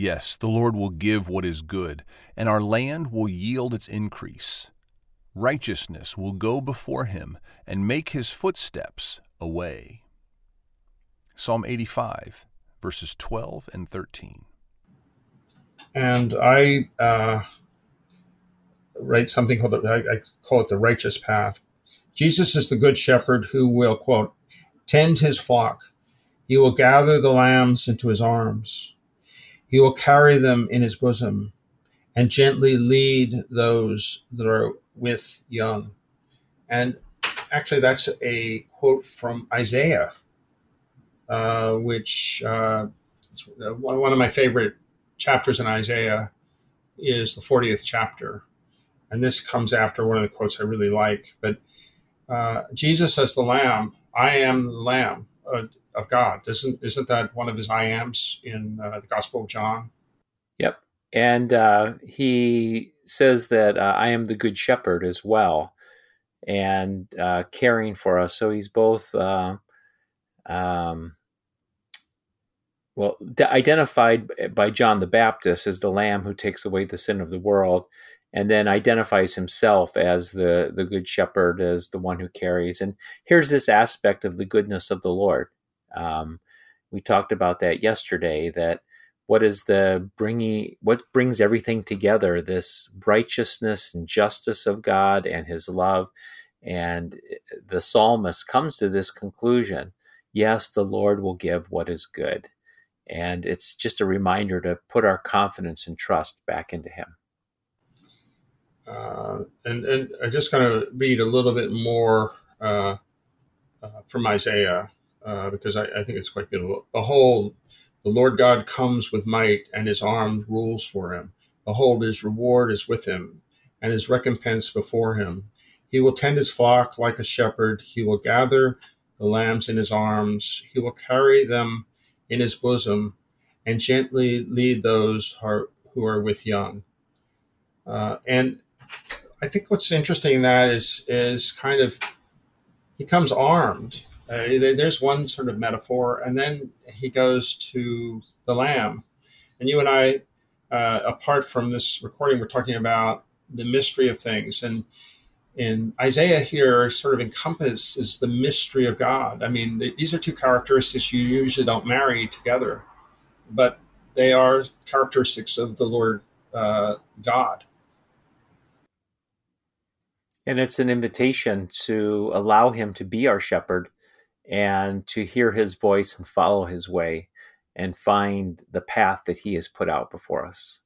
Yes, the Lord will give what is good, and our land will yield its increase. Righteousness will go before him and make his footsteps a way. Psalm 85, verses 12 and 13. And I uh, write something called, the, I, I call it the righteous path. Jesus is the good shepherd who will, quote, tend his flock. He will gather the lambs into his arms he will carry them in his bosom and gently lead those that are with young. And actually, that's a quote from Isaiah, uh, which uh, one of my favorite chapters in Isaiah is the 40th chapter. And this comes after one of the quotes I really like. But uh, Jesus says, The Lamb, I am the Lamb. Of God. Isn't isn't that one of his I ams in uh, the Gospel of John? Yep, and uh, he says that uh, I am the good shepherd as well, and uh, caring for us. So he's both. Uh, um, well, identified by John the Baptist as the Lamb who takes away the sin of the world, and then identifies himself as the the good shepherd as the one who carries and here's this aspect of the goodness of the lord um, we talked about that yesterday. That what is the bringing what brings everything together? This righteousness and justice of God and His love, and eh, the psalmist comes to this conclusion: Yes, the Lord will give what is good, and it's just a reminder to put our confidence and trust back into Him. Uh, and and I just going to read a little bit more uh, uh, from Isaiah uh, because I, I, think it's quite beautiful. Behold, the Lord God comes with might, and his arm rules for him. Behold, his reward is with him, and his recompense before him. He will tend his flock like a shepherd. He will gather the lambs in his arms. He will carry them in his bosom, and gently lead those who are, who are with young. Uh, and I think what's interesting in that is is kind of he comes armed uh, there's one sort of metaphor, and then he goes to the lamb. And you and I, uh, apart from this recording, we're talking about the mystery of things. And in Isaiah here, sort of encompasses the mystery of God. I mean, these are two characteristics you usually don't marry together, but they are characteristics of the Lord uh, God. And it's an invitation to allow him to be our shepherd and to hear his voice and follow his way and find the path that he has put out before us.